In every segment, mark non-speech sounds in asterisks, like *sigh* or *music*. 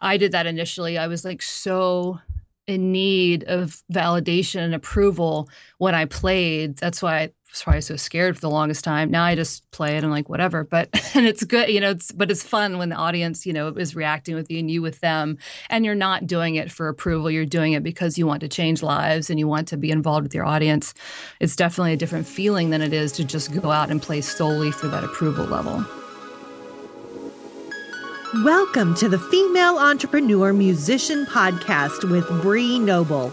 I did that initially. I was like so in need of validation and approval when I played. That's why I was probably so scared for the longest time. Now I just play it and like whatever. But *laughs* and it's good, you know. It's but it's fun when the audience, you know, is reacting with you and you with them, and you're not doing it for approval. You're doing it because you want to change lives and you want to be involved with your audience. It's definitely a different feeling than it is to just go out and play solely for that approval level. Welcome to the Female Entrepreneur Musician Podcast with Bree Noble.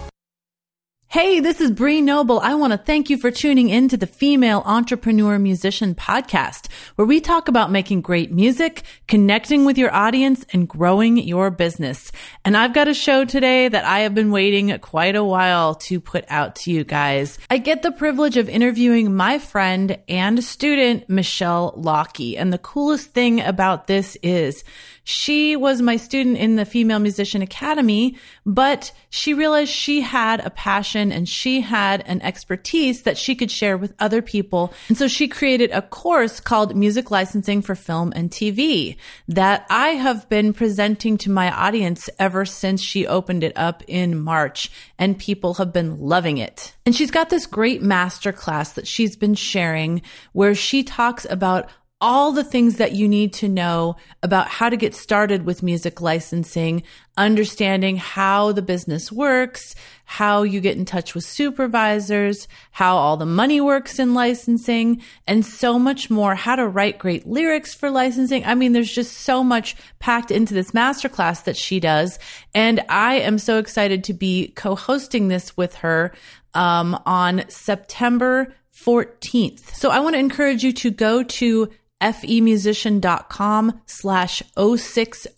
Hey, this is Bree Noble. I want to thank you for tuning in to the Female Entrepreneur Musician Podcast, where we talk about making great music, connecting with your audience, and growing your business. And I've got a show today that I have been waiting quite a while to put out to you guys. I get the privilege of interviewing my friend and student, Michelle Lockey. And the coolest thing about this is she was my student in the Female Musician Academy, but she realized she had a passion and she had an expertise that she could share with other people. And so she created a course called Music Licensing for Film and TV that I have been presenting to my audience ever since she opened it up in March and people have been loving it. And she's got this great masterclass that she's been sharing where she talks about all the things that you need to know about how to get started with music licensing, understanding how the business works, how you get in touch with supervisors, how all the money works in licensing, and so much more, how to write great lyrics for licensing. I mean, there's just so much packed into this masterclass that she does. And I am so excited to be co-hosting this with her um, on September 14th. So I want to encourage you to go to femusician.com slash 060.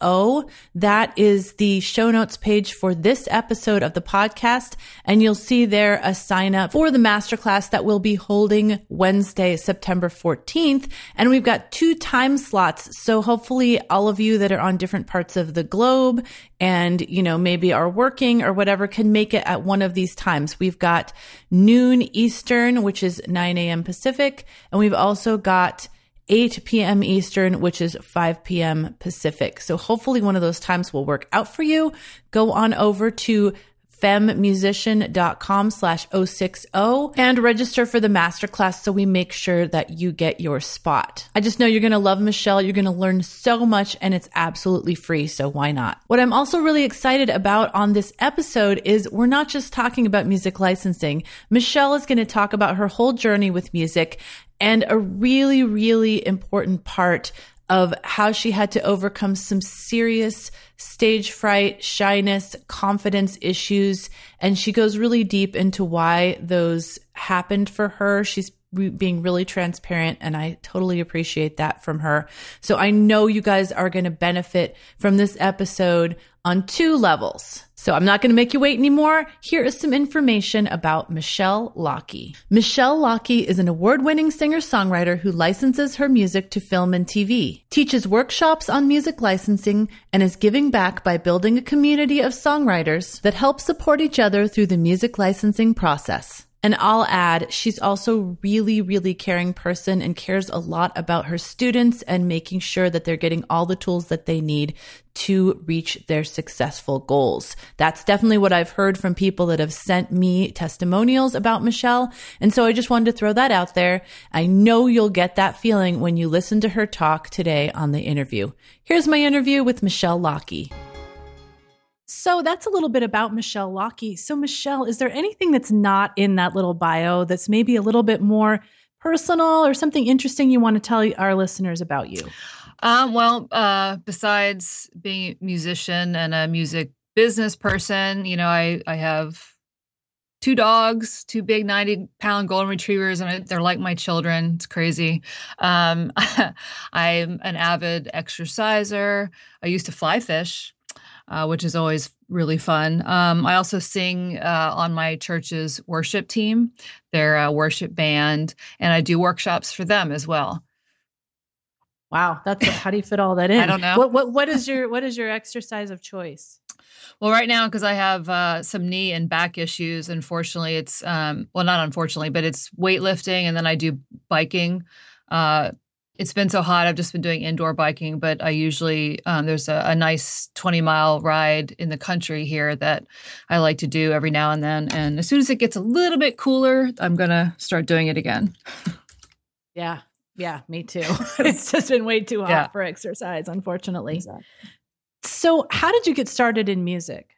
That is the show notes page for this episode of the podcast. And you'll see there a sign up for the masterclass that we'll be holding Wednesday, September 14th. And we've got two time slots. So hopefully all of you that are on different parts of the globe and, you know, maybe are working or whatever can make it at one of these times. We've got noon Eastern, which is 9 a.m. Pacific. And we've also got 8 p.m. Eastern, which is 5 p.m. Pacific. So hopefully one of those times will work out for you. Go on over to femusician.com slash 060 and register for the masterclass so we make sure that you get your spot. I just know you're going to love Michelle. You're going to learn so much and it's absolutely free. So why not? What I'm also really excited about on this episode is we're not just talking about music licensing. Michelle is going to talk about her whole journey with music and a really, really important part of how she had to overcome some serious stage fright, shyness, confidence issues. And she goes really deep into why those happened for her. She's being really transparent and I totally appreciate that from her. So I know you guys are going to benefit from this episode on two levels. So I'm not going to make you wait anymore. Here is some information about Michelle Lockey. Michelle Lockey is an award-winning singer-songwriter who licenses her music to film and TV, teaches workshops on music licensing, and is giving back by building a community of songwriters that help support each other through the music licensing process. And I'll add, she's also really, really caring person and cares a lot about her students and making sure that they're getting all the tools that they need to reach their successful goals. That's definitely what I've heard from people that have sent me testimonials about Michelle. And so I just wanted to throw that out there. I know you'll get that feeling when you listen to her talk today on the interview. Here's my interview with Michelle Lockey. So that's a little bit about Michelle Lockey. So, Michelle, is there anything that's not in that little bio that's maybe a little bit more personal or something interesting you want to tell our listeners about you? Um, well, uh, besides being a musician and a music business person, you know, I, I have two dogs, two big 90 pound golden retrievers, and they're like my children. It's crazy. Um, *laughs* I'm an avid exerciser. I used to fly fish. Uh, which is always really fun. Um, I also sing uh, on my church's worship team, their uh, worship band, and I do workshops for them as well. Wow, that's how do you fit all that *laughs* in? I don't know. What what what is your what is your exercise of choice? Well, right now, because I have uh, some knee and back issues, unfortunately, it's um, well, not unfortunately, but it's weightlifting, and then I do biking. Uh, it's been so hot. I've just been doing indoor biking, but I usually um, there's a, a, nice 20 mile ride in the country here that I like to do every now and then. And as soon as it gets a little bit cooler, I'm gonna start doing it again. yeah, yeah, me too. *laughs* *laughs* it's just been way too hot yeah. for exercise, unfortunately. Exactly. So, how did you get started in music?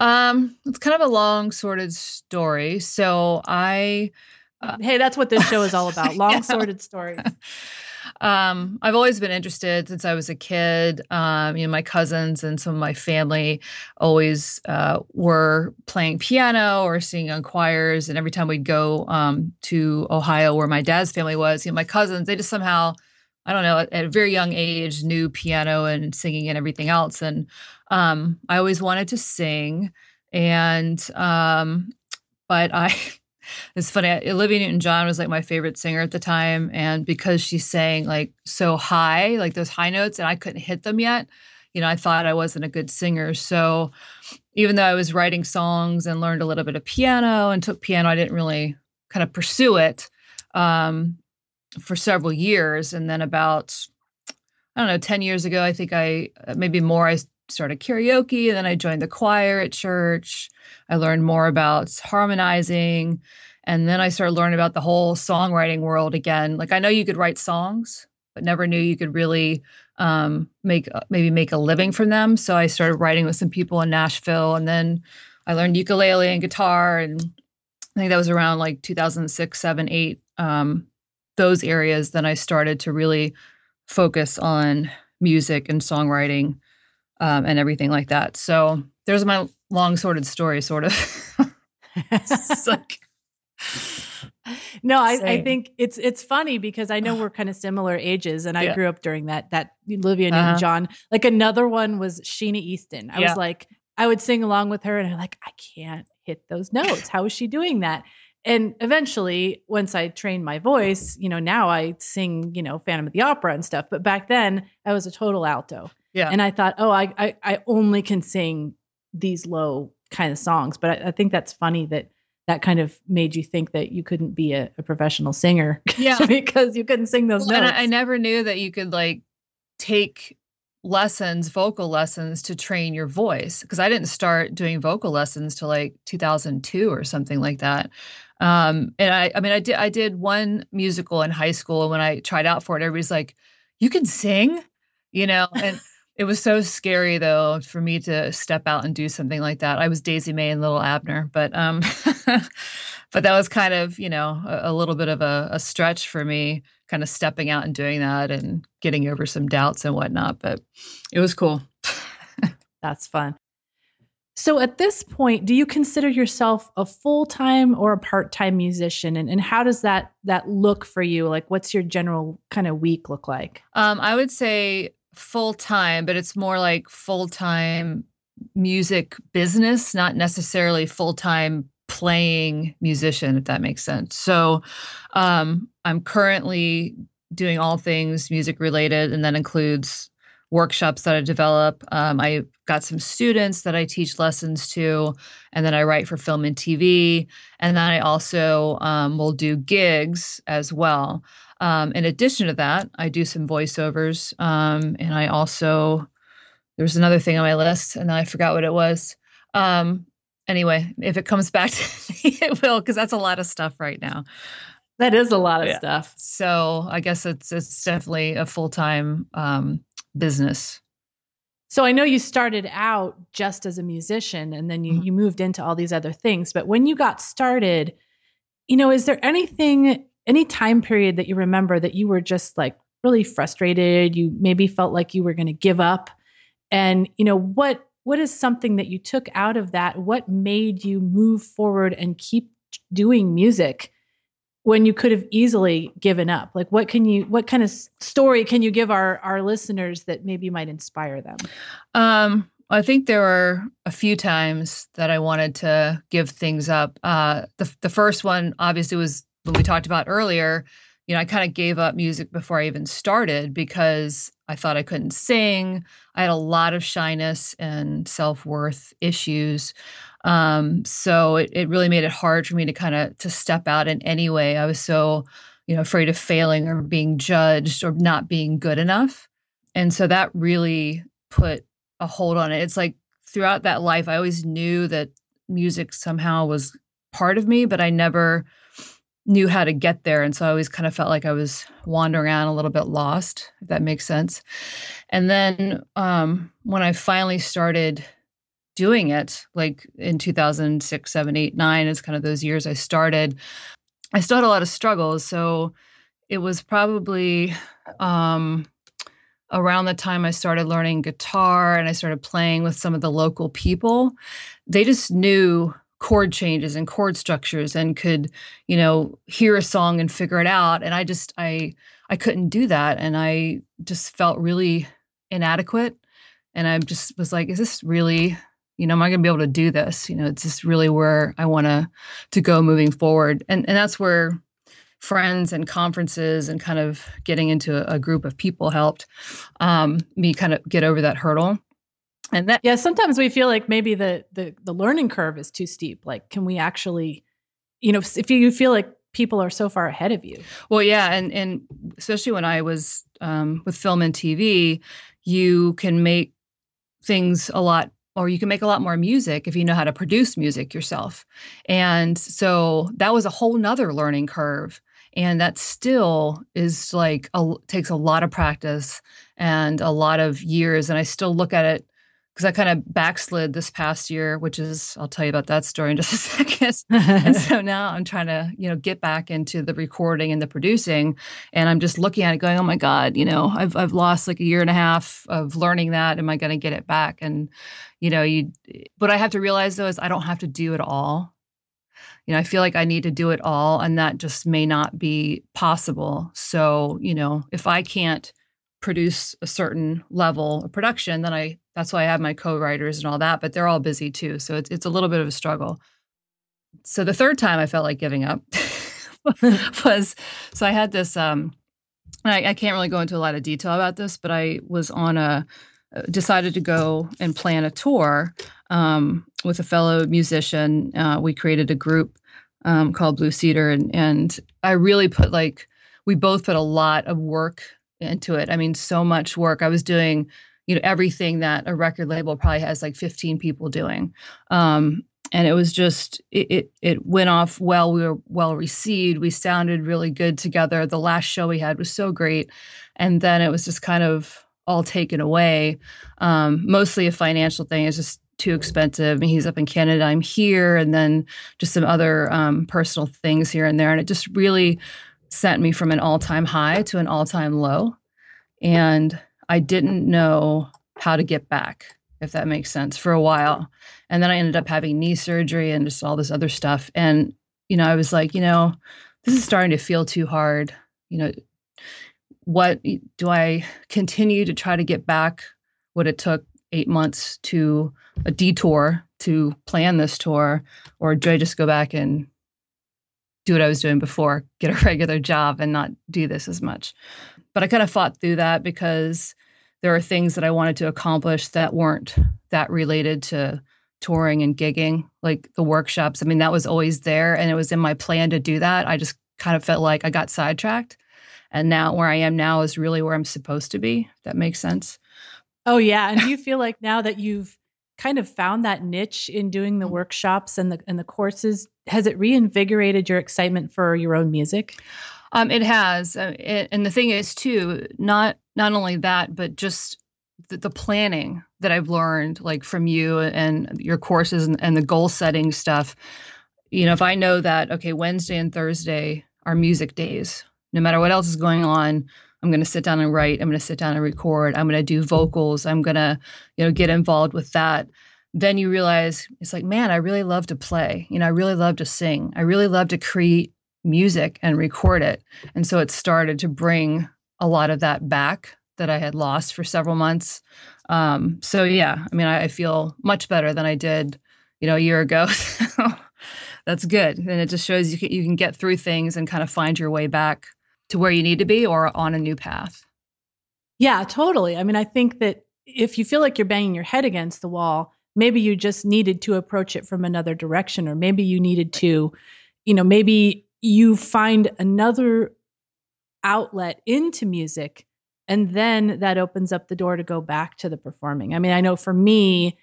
Um, it's kind of a long, sorted story. So I uh, hey, that's what this show is all about. *laughs* Long, yeah. sorted stories. *laughs* Um, I've always been interested since I was a kid. Um, you know, my cousins and some of my family always uh, were playing piano or singing on choirs. And every time we'd go um, to Ohio, where my dad's family was, you know, my cousins, they just somehow, I don't know, at, at a very young age, knew piano and singing and everything else. And um, I always wanted to sing. And, um, but I, *laughs* it's funny. Olivia Newton John was like my favorite singer at the time. And because she sang like so high, like those high notes, and I couldn't hit them yet, you know, I thought I wasn't a good singer. So even though I was writing songs and learned a little bit of piano and took piano, I didn't really kind of pursue it um, for several years. And then about, I don't know, 10 years ago, I think I, maybe more, I started karaoke and then I joined the choir at church. I learned more about harmonizing and then I started learning about the whole songwriting world again. Like I know you could write songs, but never knew you could really um, make uh, maybe make a living from them. So I started writing with some people in Nashville and then I learned ukulele and guitar and I think that was around like 2006, 7, 8 um, those areas then I started to really focus on music and songwriting um, and everything like that. So there's my long sorted story, sort of. *laughs* *laughs* like, no, I, I, think it's it's funny because I know *sighs* we're kind of similar ages, and I yeah. grew up during that that Olivia Newton uh-huh. John. Like another one was Sheena Easton. I yeah. was like, I would sing along with her, and I'm like, I can't hit those notes. How is she doing that? And eventually, once I trained my voice, you know, now I sing, you know, Phantom of the Opera and stuff. But back then, I was a total alto. Yeah. And I thought, oh, I, I, I only can sing these low kind of songs. But I, I, think that's funny that that kind of made you think that you couldn't be a, a professional singer. *laughs* Yeah. because you couldn't sing those well, notes. I, I never knew that you could like take lessons, vocal lessons to train your voice. Because I didn't start doing vocal lessons till like 2002 or something like that. Um, and I, I mean, I did, I did one musical in high school. And when I tried out for it, everybody's like, "You can sing," you know, and it was so scary though for me to step out and do something like that. I was Daisy Mae and Little Abner, but um, *laughs* but that was kind of you know a, a little bit of a, a, stretch for me, kind of stepping out and doing that and getting over some doubts and whatnot. But it was cool. *laughs* That's fun. So at this point, do you consider yourself a full-time or a part-time musician and, and how does that that look for you? Like what's your general kind of week look like? Um, I would say full time, but it's more like full time music business, not necessarily full time playing musician, if that makes sense. So um, I'm currently doing all things music related, and that includes workshops that I develop. Um, I got some students that I teach lessons to, and then I write for film and TV. And then I also um, will do gigs as well. Um, in addition to that, I do some voiceovers, um, and I also there's another thing on my list, and I forgot what it was. Um, anyway, if it comes back *laughs* to me, it will, because that's a lot of stuff right now. That is a lot of yeah. stuff. So I guess it's it's definitely a full time um, business. So I know you started out just as a musician, and then you mm-hmm. you moved into all these other things. But when you got started, you know, is there anything any time period that you remember that you were just like really frustrated, you maybe felt like you were going to give up. And you know, what what is something that you took out of that? What made you move forward and keep doing music when you could have easily given up? Like what can you what kind of story can you give our our listeners that maybe might inspire them? Um I think there were a few times that I wanted to give things up. Uh, the the first one obviously was when we talked about earlier. You know, I kind of gave up music before I even started because I thought I couldn't sing. I had a lot of shyness and self worth issues. Um, so it, it really made it hard for me to kind of to step out in any way. I was so, you know, afraid of failing or being judged or not being good enough. And so that really put a hold on it. It's like throughout that life, I always knew that music somehow was part of me, but I never knew how to get there. And so I always kind of felt like I was wandering around a little bit lost, if that makes sense. And then um, when I finally started doing it, like in 2006, 7, 8, 9, is kind of those years I started, I still had a lot of struggles. So it was probably um, around the time I started learning guitar and I started playing with some of the local people, they just knew chord changes and chord structures and could, you know, hear a song and figure it out. And I just I I couldn't do that. And I just felt really inadequate. And I just was like, is this really, you know, am I gonna be able to do this? You know, it's just really where I wanna to go moving forward. And and that's where friends and conferences and kind of getting into a, group of people helped um, me kind of get over that hurdle and that yeah sometimes we feel like maybe the the the learning curve is too steep. Like can we actually you know if you feel like people are so far ahead of you. Well yeah and and especially when i was um, with film and tv you can make things a lot or you can make a lot more music if you know how to produce music yourself. And so that was a whole nother learning curve. And that still is like a, takes a lot of practice and a lot of years. And i still look at it because i kind of backslid this past year which is i'll tell you about that story in just a *laughs* second. And *laughs* so now i'm trying to you know get back into the recording and the producing and i'm just looking at it going oh my god you know i've, I've lost like a year and a half of learning that. Am i going to get it back? And you know you what i have to realize though is i don't have to do it all. You know, I feel like I need to do it all, and that just may not be possible. So, you know, if I can't produce a certain level of production, then I that's why I have my co-writers and all that, but they're all busy too. So it's it's a little bit of a struggle. So the third time I felt like giving up *laughs* was so I had this um I, I can't really go into a lot of detail about this, but I was on a decided to go and plan a tour um, with a fellow musician. Uh, we created a group um, called Blue Cedar, and and I really put like we both put a lot of work into it. I mean, so much work. I was doing, you know, everything that a record label probably has like 15 people doing. Um, and it was just it, it, it went off well. We were well received. We sounded really good together. The last show we had was so great, and then it was just kind of all taken away. Um, mostly a financial thing. It's just too expensive. And he's up in Canada, I'm here, and then just some other um, personal things here and there. And it just really sent me from an all time high to an all time low. And I didn't know how to get back, if that makes sense, for a while. And then I ended up having knee surgery and just all this other stuff. And, you know, I was like, you know, this is starting to feel too hard. You know, what do I continue to try to get back what it took eight months to a detour to plan this tour, or do I just go back and do what I was doing before, get a *laughs* regular job and not do this as much? But I kind of fought through that because there are things that I wanted to accomplish that weren't that related to touring and gigging, like the workshops. I mean, that was always there and it was in my plan to do that. I just kind of felt like I got sidetracked. And now where I am now is really where I'm supposed to be. that makes sense. Oh yeah, and do you feel like now that you've kind of found that niche in doing the mm-hmm. workshops and the and the courses, has it reinvigorated your excitement for your own music? Um, it has, uh, it, and the thing is too, not not only that, but just the, the, planning that I've learned, like from you and your courses and, and the goal setting stuff. You know, if I know that okay, Wednesday and Thursday are music days, no matter what else is going on, I'm going to sit down and write. I'm going to sit down and record. I'm going to do vocals. I'm going to, you know, get involved with that. Then you realize it's like, man, I really love to play. You know, I really love to sing. I really love to create music and record it. And so it started to bring a lot of that back that I had lost for several months. Um, so yeah, I mean, I, I feel much better than I did, you know, a year ago. *laughs* That's good, and it just shows you can, you can get through things and kind of find your way back to where you need to be or on a new path. Yeah, totally. I mean, I think that if you feel like you're banging your head against the wall, maybe you just needed to approach it from another direction, or maybe you needed to, you know, maybe you find another outlet into music and then that opens up the door to go back to the performing. I mean, I know for me,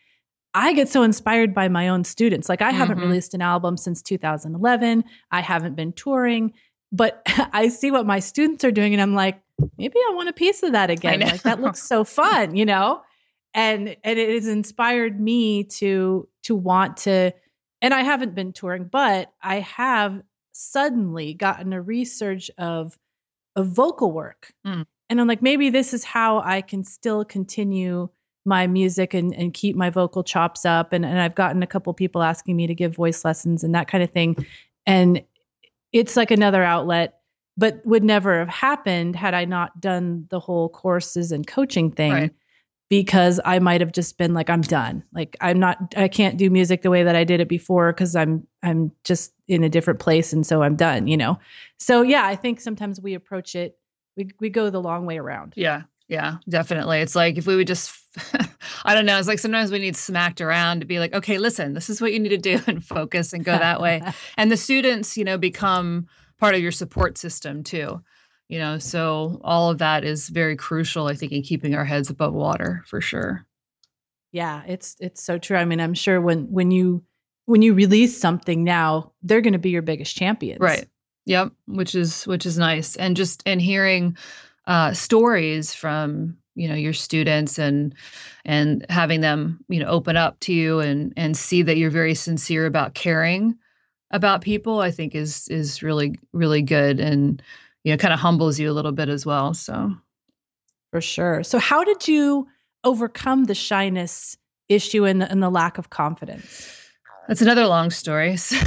I get so inspired by my own students. Like I mm-hmm. haven't released an album since 2011. I haven't been touring, but *laughs* I see what my students are doing and I'm like, maybe I want a piece of that again. Like that looks so *laughs* fun, you know? And and it has inspired me to to want to and I haven't been touring, but I have suddenly gotten a resurge of of vocal work. Mm. And I'm like, maybe this is how I can still continue my music and, and keep my vocal chops up. And, and I've gotten a couple people asking me to give voice lessons and that kind of thing. And it's like another outlet, but would never have happened had I not done the whole courses and coaching thing. Right. Because I might have just been like, I'm done. Like I'm not, I can't do music the way that I did it before because I'm, I'm just in a different place, and so I'm done. You know. So yeah, I think sometimes we approach it, we we go the long way around. Yeah, yeah, definitely. It's like if we would just, *laughs* I don't know, it's like sometimes we need smacked around to be like, okay, listen, this is what you need to do *laughs* and focus and go that way. *laughs* and the students, you know, become part of your support system too. You know, so all of that is very crucial, I think, in keeping our heads above water for sure. Yeah, it's it's so true. I mean, I'm sure when when you when you release something now, they're going to be your biggest champions. Right. Yep, which is which is nice. And just and hearing uh, stories from you know your students and and having them you know open up to you and and see that you're very sincere about caring about people i think is is really really good and you know kind of humbles you a little bit as well so. For sure. So how did you overcome the shyness issue and the, and the lack of confidence? That's another long story *laughs* so,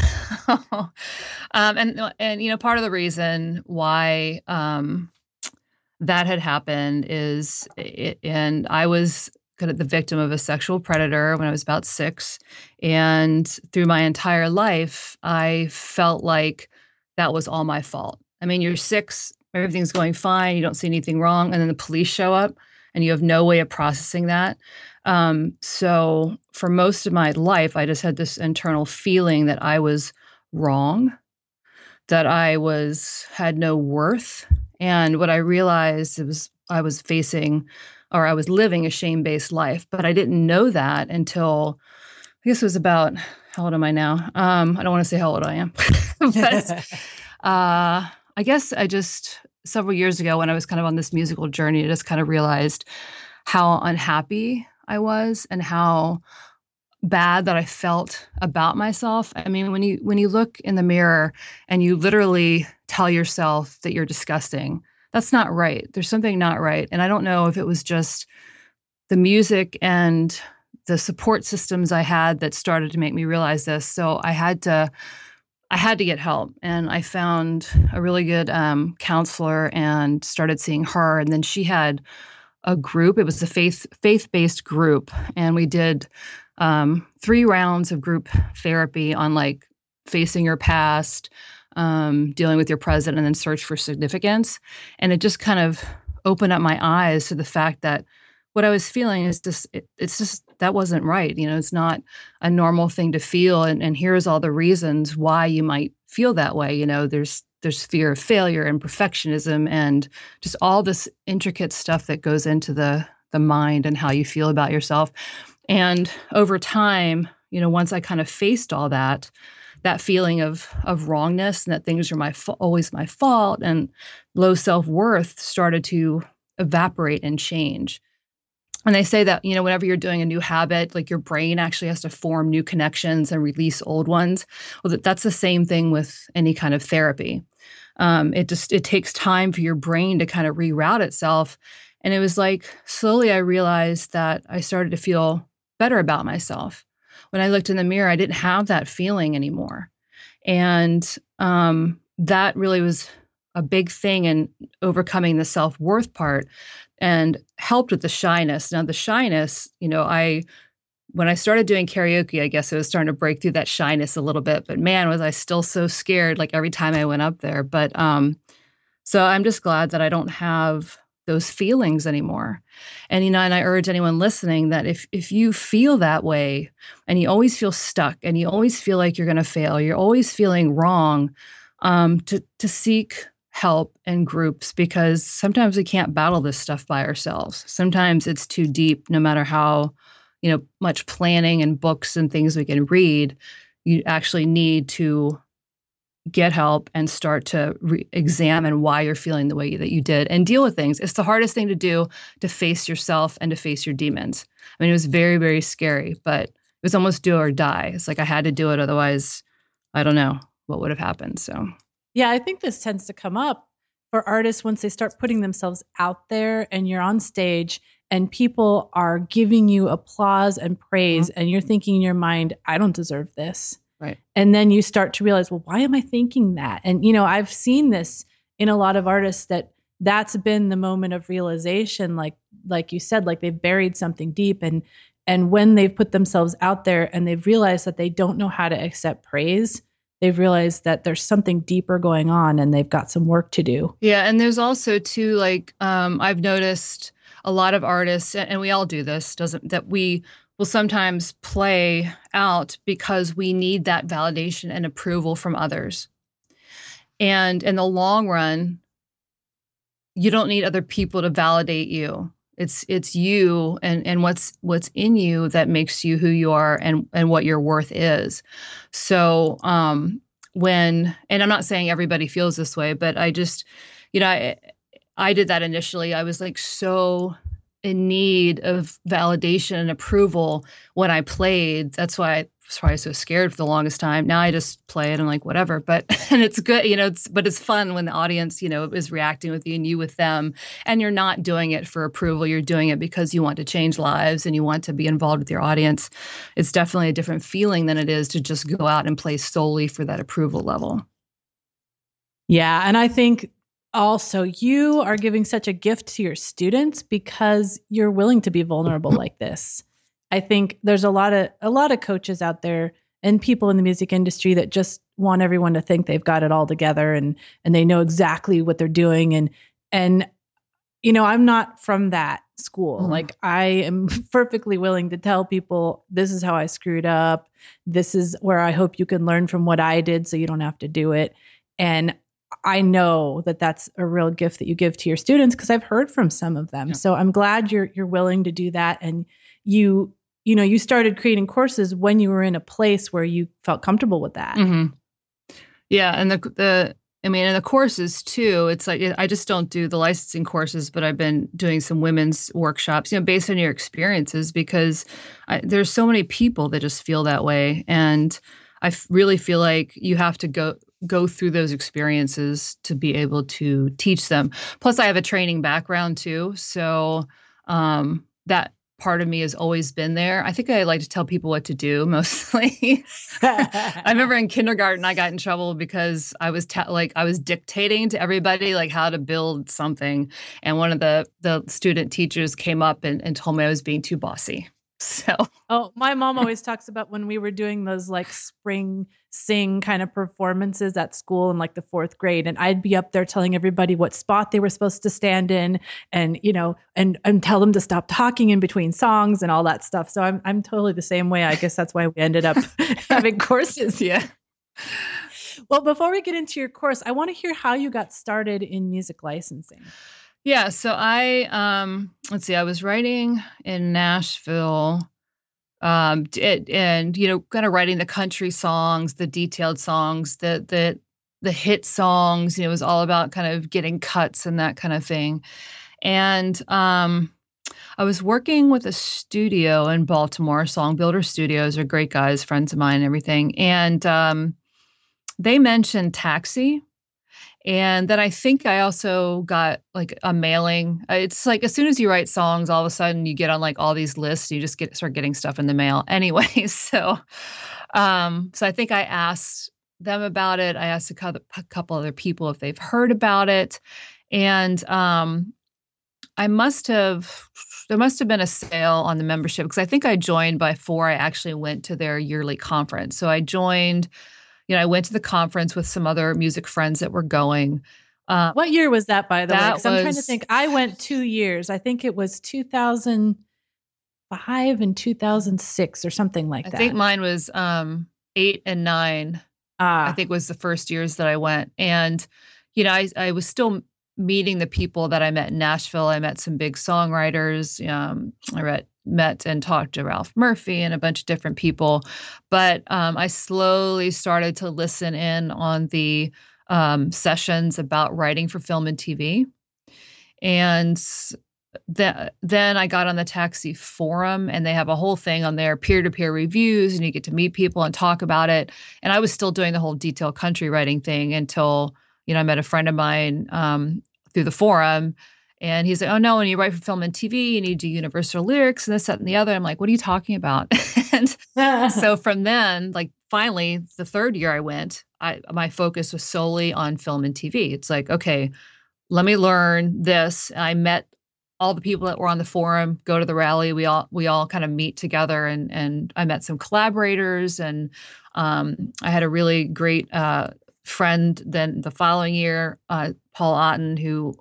um, and and you know part of the reason why um, that had happened is, and I was kind of the victim of a sexual predator when I was about six. And through my entire life, I felt like that was all my fault. I mean, you're six, everything's going fine, you don't see anything wrong, and then the police show up and you have no way of processing that. Um, so for most of my life, I just had this internal feeling that I was wrong, that I was had no worth, and what I realized was I was facing or I was living a shame based life, but I didn't know that until I guess it was about how old am I now? Um, I don't want to say how old I am, *laughs* but *laughs* uh, I guess I just several years ago when I was kind of on this musical journey, I just kind of realized how unhappy I was and how bad that I felt about myself. I mean, when you when you look in the mirror and you literally tell yourself that you're disgusting, that's not right. There's something not right. And I don't know if it was just the music and the support systems I had that started to make me realize this. So I had to I had to get help, and I found a really good um, counselor and started seeing her. And then she had a group. It was a faith faith based group, and we did um, three rounds of group therapy on like facing your past, um, dealing with your present, and then search for significance. And it just kind of opened up my eyes to the fact that what I was feeling is just, it, it's just, that wasn't right. You know, it's not a normal thing to feel. And, and here's all the reasons why you might feel that way. You know, there's, there's fear of failure and perfectionism and just all this intricate stuff that goes into the, the mind and how you feel about yourself. And over time, you know, once I kind of faced all that, that feeling of of wrongness and that things are my always my fault and low self-worth started to evaporate and change. And they say that, you know, whenever you're doing a new habit, like your brain actually has to form new connections and release old ones. Well, that, that's the same thing with any kind of therapy. Um, it just it takes time for your brain to kind of reroute itself. And it was like slowly I realized that I started to feel better about myself. When I looked in the mirror, I didn't have that feeling anymore. And um, that really was a big thing in overcoming the self worth part and helped with the shyness. Now, the shyness, you know, I, when I started doing karaoke, I guess it was starting to break through that shyness a little bit. But man, was I still so scared like every time I went up there. But um, so I'm just glad that I don't have those feelings anymore. And you know, and I urge anyone listening that if if you feel that way and you always feel stuck and you always feel like you're going to fail, you're always feeling wrong, um, to to seek help and groups because sometimes we can't battle this stuff by ourselves. Sometimes it's too deep, no matter how you know much planning and books and things we can read. You actually need to get help and start to re- examine why you're feeling the way that you did and deal with things. It's the hardest thing to do to face yourself and to face your demons. I mean, it was very, very scary, but it was almost do or die. It's like I had to do it. Otherwise, I don't know what would have happened. So, yeah, I think this tends to come up for artists once they start putting themselves out there and you're on stage and people are giving you applause and praise, mm-hmm. and you're thinking in your mind, I don't deserve this Right. And then you start to realize, well, why am I thinking that? And, you know, I've seen this in a lot of artists that that's been the moment of realization like like you said like they've buried something deep and and when they've put themselves out there and they've realized that they don't know how to accept praise they've realized that there's something deeper going on and they've got some work to do yeah and there's also too like um, i've noticed a lot of artists and we all do this doesn't that we will sometimes play out because we need that validation and approval from others. And in the long run, you don't need other people to validate you. It's it's you and and what's what's in you that makes you who you are and and what your worth is. So um when and I'm not saying everybody feels this way, but I just you know I I did that initially. I was like so in need of validation and approval when I played. That's why I was probably so scared for the longest time. Now I just play it and like whatever. But *laughs* and it's good, you know. It's but it's fun when the audience, you know, is reacting with you and you with them, and you're not doing it for approval. You're doing it because you want to change lives and you want to be involved with your audience. It's definitely a different feeling than it is to just go out and play solely for that approval level. Yeah, and I think also you are giving such a gift to your students because you're willing to be vulnerable like this. I think there's a lot of a lot of coaches out there and people in the music industry that just want everyone to think they've got it all together and and they know exactly what they're doing and and you know, I'm not from that school. Mm. Like I am *laughs* perfectly willing to tell people this is how I screwed up. This is where I hope you can learn from what I did so you don't have to do it. And I know that that's a real gift that you give to your students because I've heard from some of them. Yeah. So I'm glad you're you're willing to do that and you you know you started creating courses when you were in a place where you felt comfortable with that. Mm-hmm. Yeah, and the the I mean, and the courses too. It's like I just don't do the licensing courses, but I've been doing some women's workshops, you know, based on your experiences because I, there's so many people that just feel that way, and I really feel like you have to go go through those experiences to be able to teach them. Plus, I have a training background too, so um, that part of me has always been there. I think I like to tell people what to do *laughs* mostly. I remember in kindergarten I got in trouble because I was ta- like I was dictating to everybody like how to build something and one of the the student teachers came up and, and told me I was being too bossy. *laughs* So, oh, my mom always talks about when we were doing those like spring sing kind of performances at school in like the fourth grade, and I'd be up there telling everybody what spot they were supposed to stand in, and you know, and and tell them to stop talking in between songs and all that stuff. So I'm I'm totally the same way. I guess that's why we ended up *laughs* *laughs* having courses. Yeah. Well, before we get into your course, I want to hear how you got started in music licensing. Yeah, so I um let's see, I was writing in Nashville um it, and you know kind of writing the country songs, the detailed songs, the the the hit songs, you know, it was all about kind of getting cuts and that kind of thing. And um I was working with a studio in Baltimore, Song Builder Studios are great guys, friends of mine and everything. And um they mentioned Taxi and then I think I also got like a mailing. Uh, it's like as soon as you write songs, all of a sudden you get on like all these lists. You just get start getting stuff in the mail. *laughs* Anyway, so um, so I think I asked them about it. I asked a couple other people if they've heard about it, and um, I must have there must have been a sale on the membership because I think I joined before I actually went to their yearly conference. So I joined, you know, I went to the conference with some other music friends that were going. Uh, what year was that, by the way? Because I'm trying to think. I went two years. I think it was 2005 and 2006 or something like I that. I think mine was um, eight and nine. Ah. I think was the first years that I went, and you know, I I was still meeting the people that I met in Nashville. I met some big songwriters. Um, I read, met and talked to Ralph Murphy and a bunch of different people. But um, I slowly started to listen in on the um, sessions about writing for film and TV. And th- then I got on the taxi forum and they have a whole thing on their peer to peer reviews and you get to meet people and talk about it. And I was still doing the whole detailed country writing thing until you know, I met a friend of mine um, through the forum, and he's like, "Oh no, when you write for film and TV, you need to do universal lyrics and this, that, and the other." I'm like, "What are you talking about?" *laughs* and *laughs* so from then, like finally, the third year I went, I my focus was solely on film and TV. It's like, okay, let me learn this. I met all the people that were on the forum go to the rally we all we all kind of meet together and and i met some collaborators and um, i had a really great uh, friend then the following year, uh, Paul Otten, who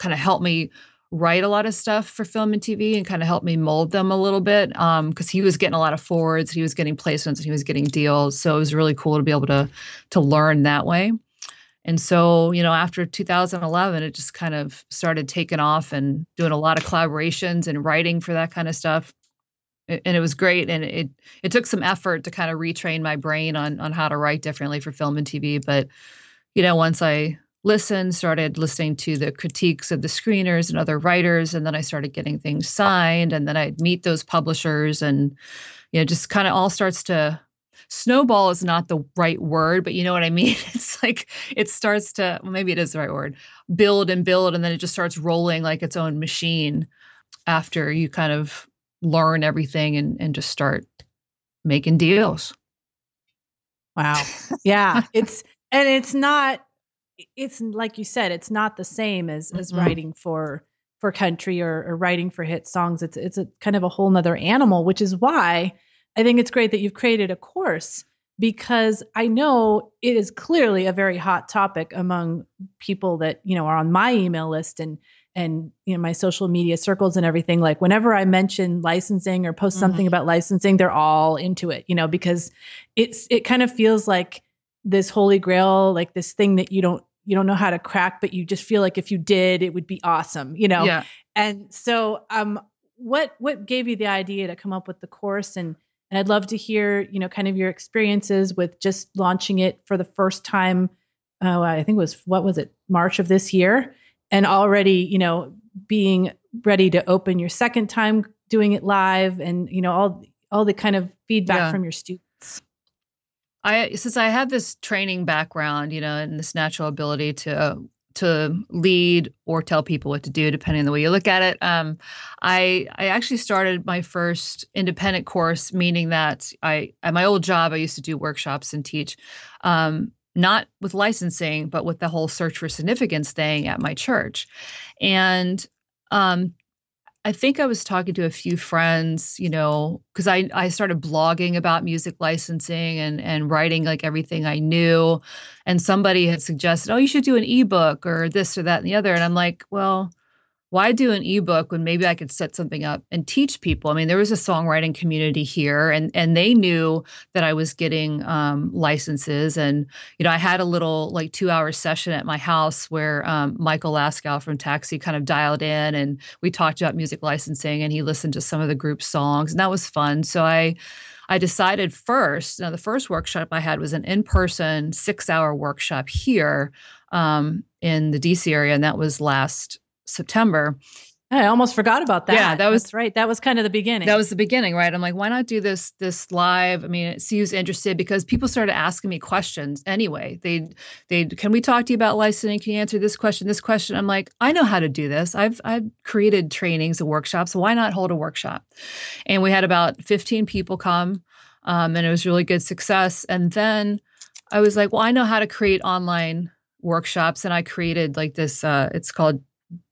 kind of helped me write a lot of stuff for film and TV and kind of helped me mold them a little bit because um, he was getting a lot of forwards, he was getting placements, and he was getting deals. So it was really cool to be able to to learn that way. And so, you know, after 2011, it just kind of started taking off and doing a lot of collaborations and writing for that kind of stuff and it was great and it it took some effort to kind of retrain my brain on on how to write differently for film and TV but you know once I listened started listening to the critiques of the screeners and other writers and then I started getting things signed and then I'd meet those publishers and you know just kind of all starts to snowball is not the right word but you know what I *laughs* mean it's like it starts to well, maybe it is the right word build and build and then it just starts rolling like its own machine after you kind of learn everything and, and just start making deals. Wow. Yeah. it's, and it's not, it's like you said, it's not the same as, as mm-hmm. writing for, for country or, or writing for hit songs. It's, it's a kind of a whole nother animal, which is why I think it's great that you've created a course because I know it is clearly a very hot topic among people that, you know, are on my email list and, and you know my social media circles and everything like whenever i mention licensing or post mm-hmm. something about licensing they're all into it you know because it's it kind of feels like this holy grail like this thing that you don't you don't know how to crack but you just feel like if you did it would be awesome you know yeah. and so um what what gave you the idea to come up with the course and and I'd love to hear you know kind of your experiences with just launching it for the first time uh, I think it was what was it March of this year and already, you know, being ready to open your second time doing it live and, you know, all all the kind of feedback yeah. from your students. I since I have this training background, you know, and this natural ability to to lead or tell people what to do, depending on the way you look at it. Um, I I actually started my first independent course, meaning that I at my old job I used to do workshops and teach. Um, not with licensing, but with the whole search for significance thing at my church. And um, I think I was talking to a few friends, you know, because I, I started blogging about music licensing and, and writing like everything I knew. And somebody had suggested, oh, you should do an ebook or this or that and the other. And I'm like, well, why do an ebook when maybe I could set something up and teach people? I mean, there was a songwriting community here, and and they knew that I was getting um, licenses, and you know, I had a little like two hour session at my house where um, Michael Laskow from Taxi kind of dialed in, and we talked about music licensing, and he listened to some of the group songs, and that was fun. So I. I decided first. Now, the first workshop I had was an in-person six-hour workshop here um, in the DC area, and that was last September. I almost forgot about that. Yeah, that was That's right. That was kind of the beginning. That was the beginning, right? I'm like, why not do this this live? I mean, see who's interested because people started asking me questions anyway. They they can we talk to you about licensing? Can you answer this question, this question? I'm like, I know how to do this. I've I've created trainings and workshops. So why not hold a workshop? And we had about 15 people come, um, and it was really good success. And then I was like, well, I know how to create online workshops, and I created like this. Uh, it's called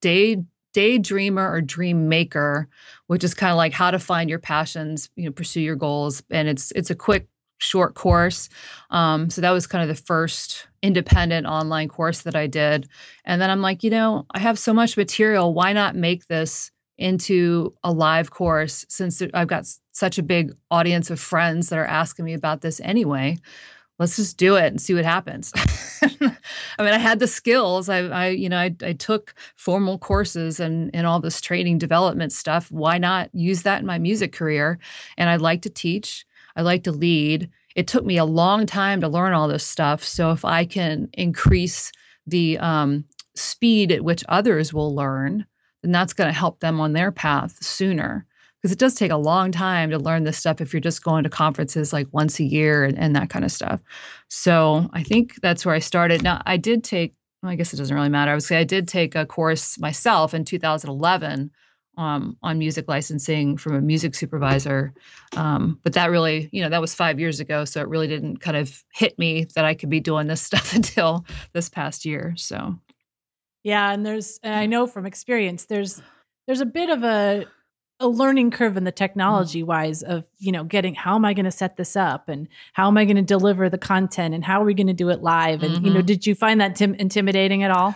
Day Daydreamer or Dream Maker, which is kind of like how to find your passions, you know, pursue your goals, and it's it's a quick short course. Um, so that was kind of the first independent online course that I did. And then I'm like, you know, I have so much material. Why not make this into a live course since I've got such a big audience of friends that are asking me about this anyway? Let's just do it and see what happens. *laughs* I mean, I had the skills. I, I you know, I, I took formal courses and and all this training development stuff. Why not use that in my music career? And I like to teach. I like to lead. It took me a long time to learn all this stuff. So if I can increase the um, speed at which others will learn, then that's going to help them on their path sooner. Because it does take a long time to learn this stuff if you're just going to conferences like once a year and, and that kind of stuff. So I think that's where I started. Now, I did take, well, I guess it doesn't really matter. I would say I did take a course myself in 2011 um, on music licensing from a music supervisor. Um, but that really, you know, that was five years ago. So it really didn't kind of hit me that I could be doing this *laughs* stuff until this past year. So, yeah. And there's, and I know from experience, there's, there's a bit of a, a learning curve in the technology wise of you know getting how am i going to set this up and how am i going to deliver the content and how are we going to do it live and mm-hmm. you know mm-hmm. did you find that tim- intimidating at all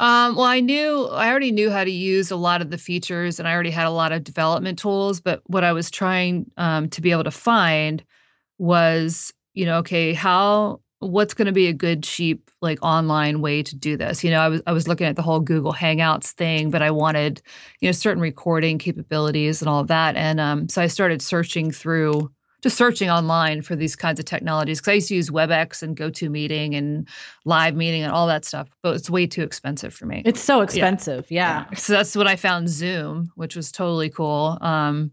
um, well, I knew I already knew how to use a lot of the features, and I already had a lot of development tools. But what I was trying um, to be able to find was, you know, okay, how what's going to be a good cheap like online way to do this you know i was i was looking at the whole google hangouts thing but i wanted you know certain recording capabilities and all of that and um, so i started searching through just searching online for these kinds of technologies because I used to use WebEx and GoToMeeting and Live Meeting and all that stuff, but it's way too expensive for me. It's so expensive, yeah. yeah. So that's when I found Zoom, which was totally cool. Um,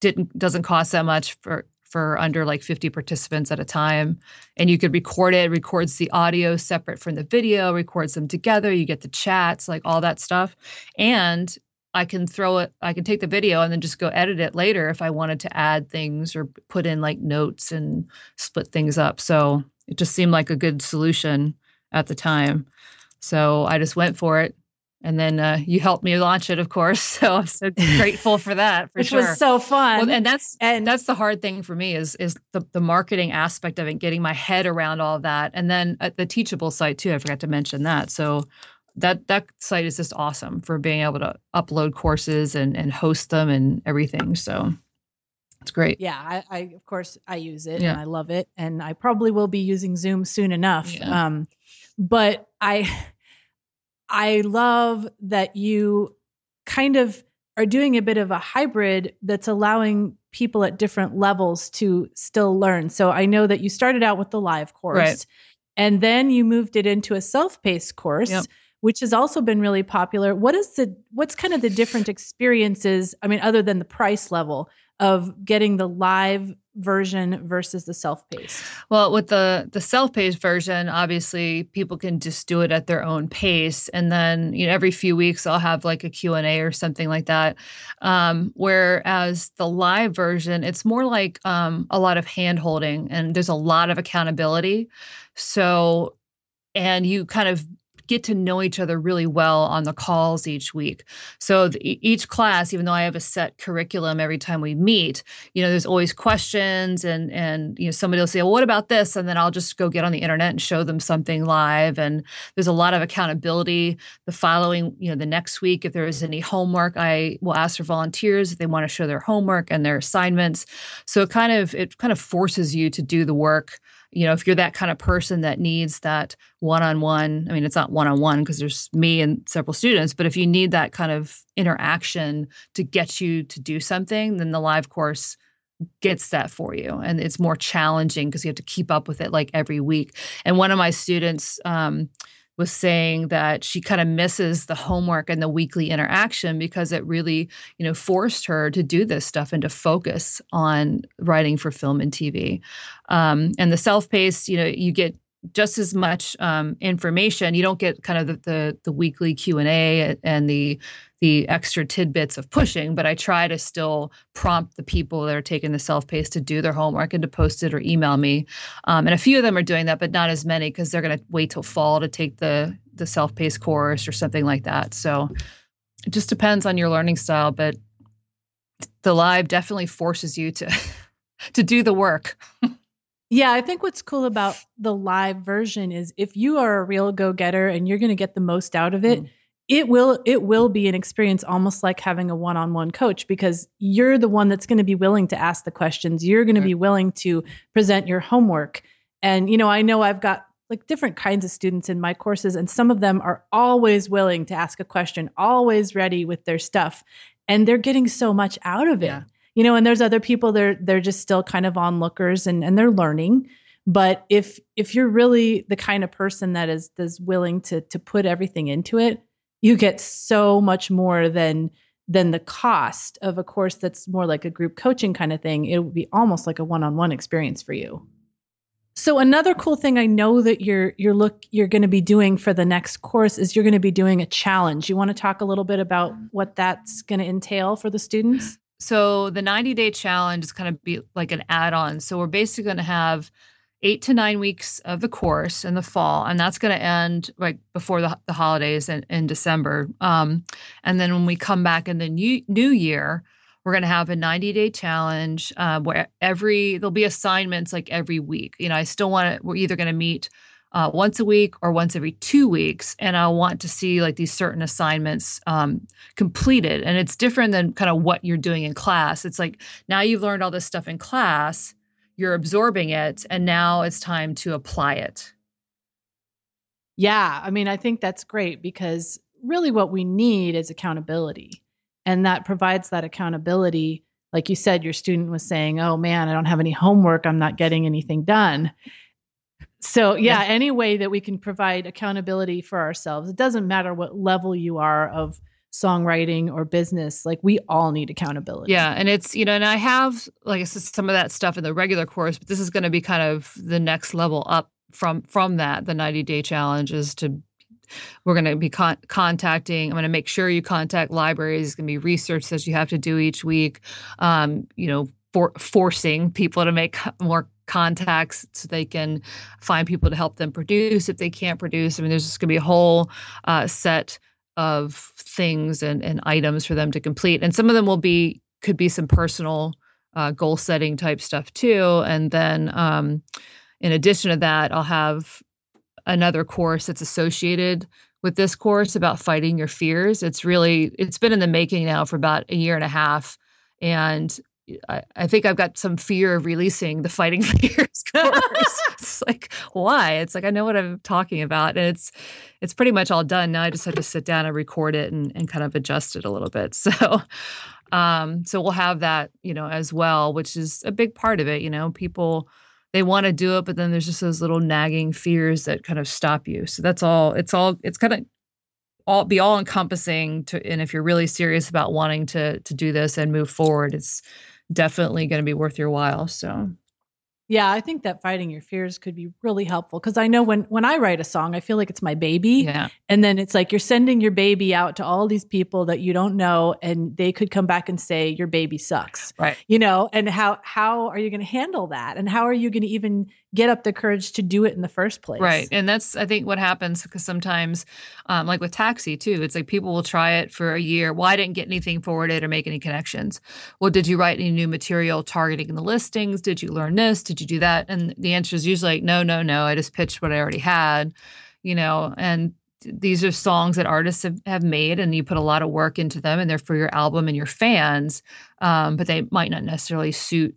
didn't doesn't cost that much for for under like 50 participants at a time. And you could record it, records the audio separate from the video, records them together. You get the chats, like all that stuff. And I can throw it, I can take the video and then just go edit it later if I wanted to add things or put in like notes and split things up. So it just seemed like a good solution at the time. So I just went for it. And then uh, you helped me launch it, of course. *laughs* So I'm so grateful for that. For *laughs* Which sure. was so fun. Well, and that's and that's the hard thing for me is is the, the marketing aspect of it, getting my head around all of that, and then uh, the Teachable site too. I forgot to mention that. So that that site is just awesome for being able to upload courses and and host them and everything. So it's great. Yeah, I, I of course I use it yeah. and I love it, and I probably will be using Zoom soon enough. Yeah. Um, but I I love that you kind of are doing a bit of a hybrid that's allowing people at different levels to still learn. So I know that you started out with the live course. Right. And then you moved it into a self-paced course. Yep which has also been really popular. What is the what's kind of the different experiences? I mean, other than the price level of getting the live version versus the self-paced? Well, with the the self-paced version, obviously people can just do it at their own pace, and then you know every few weeks I'll have like a Q and A or something like that. Um, whereas the live version, it's more like um, a lot of hand holding, and there's a lot of accountability. So and you kind of get to know each other really well on the calls each week. So the, each class, even though I have a set curriculum every time we meet, you know, there's always questions and and you know somebody will say, well, "What about this?" and then I'll just go get on the internet and show them something live. And there's a lot of accountability. The following, you know, the next week, if there is any homework, I will ask for volunteers if they want to show their homework and their assignments. So it kind of it kind of forces you to do the work you know if you're that kind of person that needs that one-on-one i mean it's not one-on-one because there's me and several students but if you need that kind of interaction to get you to do something then the live course gets that for you. And it's more challenging because you have to keep up with it like every week. And one of my students um, was saying that she kind of misses the homework and the weekly interaction because it really, you know, forced her to do this stuff and to focus on writing for film and TV. Um, and the self-paced, you know, you get just as much um, information. You don't get kind of the the, the weekly Q and A and the the extra tidbits of pushing, but I try to still prompt the people that are taking the self pace to do their homework and to post it or email me. Um, and a few of them are doing that, but not as many because they're going to wait till fall to take the the self paced course or something like that. So it just depends on your learning style, but the live definitely forces you to *laughs* to do the work. Yeah, I think what's cool about the live version is if you are a real go-getter and you're going to get the most out of it, mm. It will it will be an experience almost like having a one-on-one coach because you're the one that's going to be willing to ask the questions. You're going to be willing to present your homework. And you know, I know I've got like different kinds of students in my courses and some of them are always willing to ask a question, always ready with their stuff, and they're getting so much out of it. Yeah you know and there's other people they're they're just still kind of onlookers and and they're learning but if if you're really the kind of person that is is willing to to put everything into it you get so much more than than the cost of a course that's more like a group coaching kind of thing it would be almost like a one-on-one experience for you so another cool thing I know that you're you're look you're going to be doing for the next course is you're going to be doing a challenge. You want to talk a little bit about what that's going to entail for the students? So the 90 day challenge is kind of be like an add on. So we're basically going to have eight to nine weeks of the course in the fall, and that's going to end like before the, the holidays in, in December. Um, and then when we come back in the new, new year, we're going to have a 90 day challenge uh, where every there'll be assignments like every week. You know, I still want to. We're either going to meet uh, once a week or once every two weeks and i want to see like these certain assignments um, completed and it's different than kind of what you're doing in class it's like now you've learned all this stuff in class you're absorbing it and now it's time to apply it. Yeah i mean i think that's great because really what we need is accountability and that provides that accountability. Like you said your student was saying oh man i don't have any homework. I'm not getting anything done. So yeah, any way that we can provide accountability for ourselves. It doesn't matter what level you are of songwriting or business like we all need accountability yeah and it's you know and i have like i said some of that stuff in the regular course but this is going to be kind of the next level up from from that the 90 day challenge is to we're going to be con- contacting i'm going to make sure you contact libraries it's going to be research that you have to do each week um, you know for forcing people to make *laughs* more contacts so they can find people to help them produce if they can't produce. I mean, there's just going to be a whole uh, set of things and, and items for them to complete. And some of them will be, could be some personal uh, goal setting type stuff too. And then um, in addition to that, I'll have another course that's associated with this course about fighting your fears. It's really, it's been in the making now for about a year and a half. And I, I, think I've got some fear of releasing the fighting *laughs* fears course. *laughs* it's like why? It's like I know what I'm talking about, and it's it's pretty much all done now. I just have to sit down and record it and, and kind of adjust it a little bit. *laughs* So, um, so we'll have that you know as well, which is a big part of it. You know, people they want to do it, but then there's just those little nagging fears that kind of stop you. So that's all. It's all. It's kind of all be all encompassing to and if you're really serious about wanting to to do this and move forward it's definitely going to be worth your while. So yeah, I think that fighting your fears could be really helpful because I know when when I write a song, I feel like it's my baby. Yeah. And then it's like you're sending your baby out to all these people that you don't know and they could come back and say your baby sucks. Right. You know, and how how are you going to handle that? And how are you going to even get up the courage to do it in the first place? Right. And that's I think what happens because sometimes um, like with TAXI too, it's like people will try it for a year. Well, didn't get anything forwarded or make any connections. Well, did you write any new material targeting the listings? Did you learn this? Did you do that? And the answer is usually like, no, no, no. I just pitched what I already had, you know, and these are songs that artists have, have made and you put a lot of work into them and they're for your album and your fans um, but they might not necessarily suit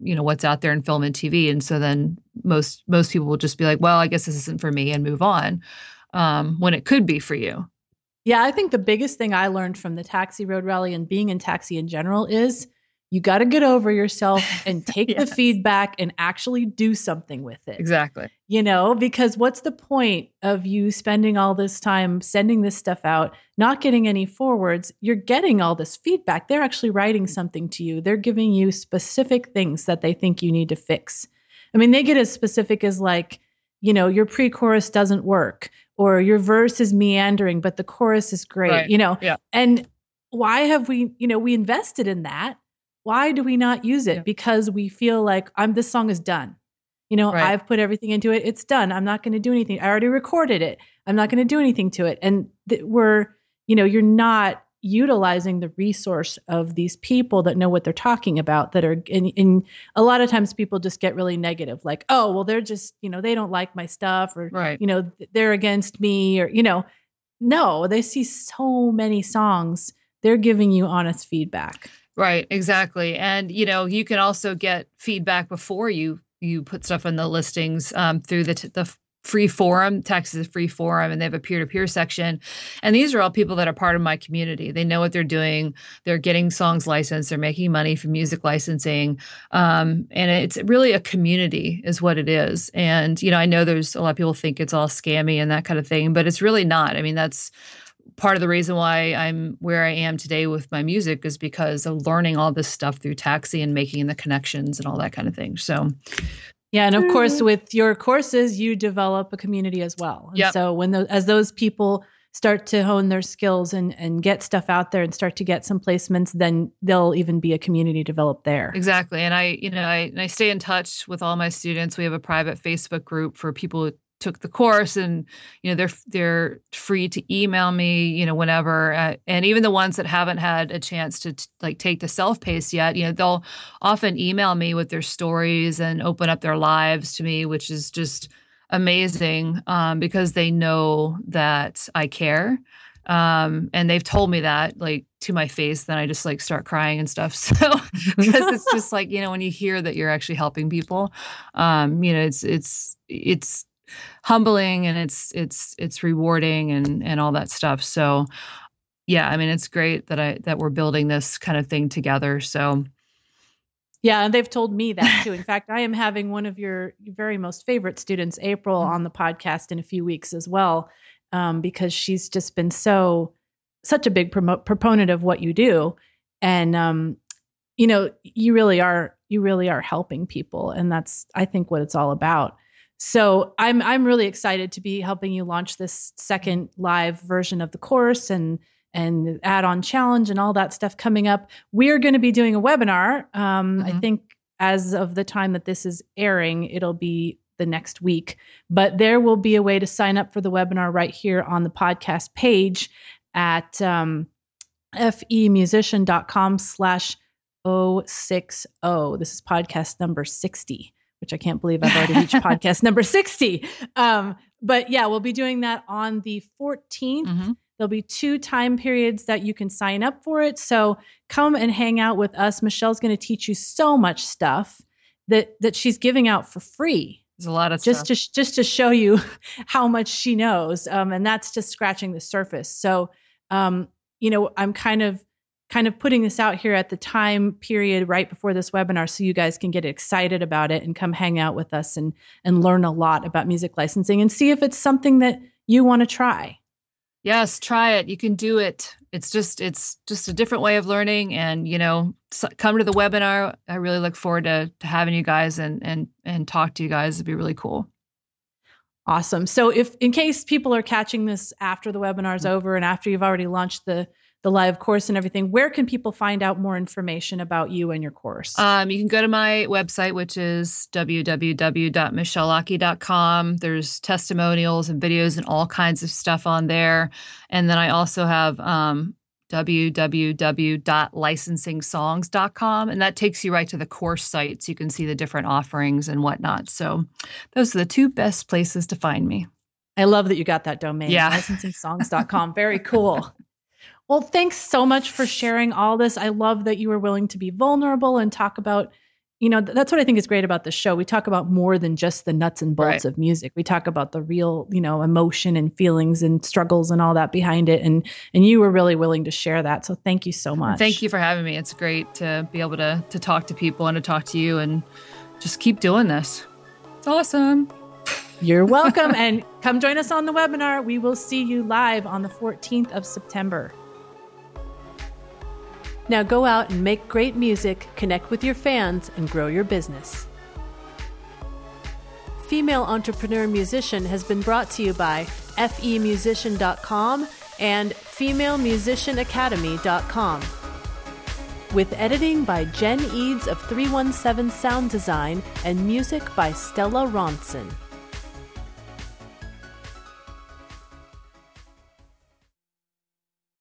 you know what's out there in film and tv and so then most most people will just be like well i guess this isn't for me and move on um, when it could be for you. Yeah i think the biggest thing i learned from the TAXI Road Rally and being in TAXI in general is you got to get over yourself *laughs* and take yeah. the feedback and actually do something with it. Exactly. You know, because what's the point of you spending all this time sending this stuff out, not getting any forwards? You're getting all this feedback. They're actually writing something to you, they're giving you specific things that they think you need to fix. I mean, they get as specific as like, you know, your pre-chorus doesn't work or your verse is meandering but the chorus is great, Right. you know. Yeah. And why have we, you know, we invested in that? Why do we not use it? Yeah. Because we feel like I'm this song is done. You know, Right. I've put everything into it. It's done. I'm not going to do anything. I already recorded it. I'm not going to do anything to it. And th- we're, you know, you're not utilizing the resource of these people that know what they're talking about that are and, and a lot of times people just get really negative like oh well they're just you know they don't like my stuff or Right. you know they're against me or you know no they see so many songs they're giving you honest feedback Right, exactly. And you know, you can also get feedback before you you put stuff in the listings um, through the t- the free forum. TAXI's free forum, and they have a peer to peer section. And these are all people that are part of my community. They know what they're doing. They're getting songs licensed. They're making money from music licensing, um, and it's really a community, is what it is. And you know, I know there's a lot of people think it's all scammy and that kind of thing, but it's really not. I mean, that's part of the reason why I'm where I am today with my music is because of learning all this stuff through TAXI and making the connections and all that kind of thing. So yeah and of course mm. with your courses you develop a community as well and Yep. so when those as those people start to hone their skills and and get stuff out there and start to get some placements then there'll even be a community developed there exactly, and I, you know, I and I stay in touch with all my students. We have a private Facebook group for people took the course, and you know, they're they're free to email me, you know, whenever. Uh, and even the ones that haven't had a chance to t- like take the self pace yet, you know, they'll often email me with their stories and open up their lives to me, which is just amazing um, because they know that I care. Um, and they've told me that like to my face, then I just like start crying and stuff. *laughs* So because it's just like, you know, when you hear that you're actually helping people, um, you know, it's, it's, it's humbling and it's, it's, it's rewarding and, and all that stuff. So yeah, I mean, it's great that I, that we're building this kind of thing together. So Yeah, and they've told me that too. *laughs* In fact, I am having one of your very most favorite students, April, Mm-hmm. on the podcast in a few weeks as well, um, because she's just been so such a big promo- proponent of what you do, and um, you know, you really are you really are helping people, and that's I think what it's all about. So I'm I'm really excited to be helping you launch this second live version of the course and and add-on challenge and all that stuff coming up. We're going to be doing a webinar. Um, I Mhm. think as of the time that this is airing, it'll be the next week. But there will be a way to sign up for the webinar right here on the podcast page at um, femusician.com slash 060. This is podcast number 60, which I can't believe I've already reached *laughs* podcast number 60. Um, but yeah, we'll be doing that on the 14th. mhm. There'll be two time periods that you can sign up for it. So come and hang out with us. Michelle's going to teach you so much stuff that that she's giving out for free, there's a lot of just stuff. to just to show you *laughs* how much she knows. Um, and that's just scratching the surface. So, um, you know, I'm kind of kind of putting this out here at the time period right before this webinar so you guys can get excited about it and come hang out with us and and learn a lot about music licensing and see if it's something that you want to try. Yes, try it. You can do it. It's just it's just a different way of learning and you know, come to the webinar. I really look forward to to having you guys and and and talk to you guys. It'd be really cool. Awesome. So if in case people are catching this after the Mm-hmm. webinar's over and after you've already launched the the live course and everything, where can people find out more information about you and your course? Um, you can go to my website, which is www.michellelockey.com. There's testimonials and videos and all kinds of stuff on there. And then I also have um, www.licensingsongs.com, and that takes you right to the course site so you can see the different offerings and whatnot. So those are the two best places to find me. I love that you got that domain. Yeah. Licensing.songs.com. Very cool. *laughs* Well, thanks so much for sharing all this. I love that you were willing to be vulnerable and talk about, you know, th- that's what I think is great about the show. We talk about more than just the nuts and bolts Right. of music. We talk about the real, you know, emotion and feelings and struggles and all that behind it. And and you were really willing to share that. So thank you so much. Thank you for having me. It's great to be able to to talk to people and to talk to you and just keep doing this. It's awesome. You're *laughs* welcome. and come join us on the webinar. We will see you live on the 14th of September. Now go out and make great music, connect with your fans, and grow your business. Female Entrepreneur Musician has been brought to you by femusician.com and femalemusicianacademy.com. With editing by Jen Eads of 317 Sound Design and music by Stella Ronson.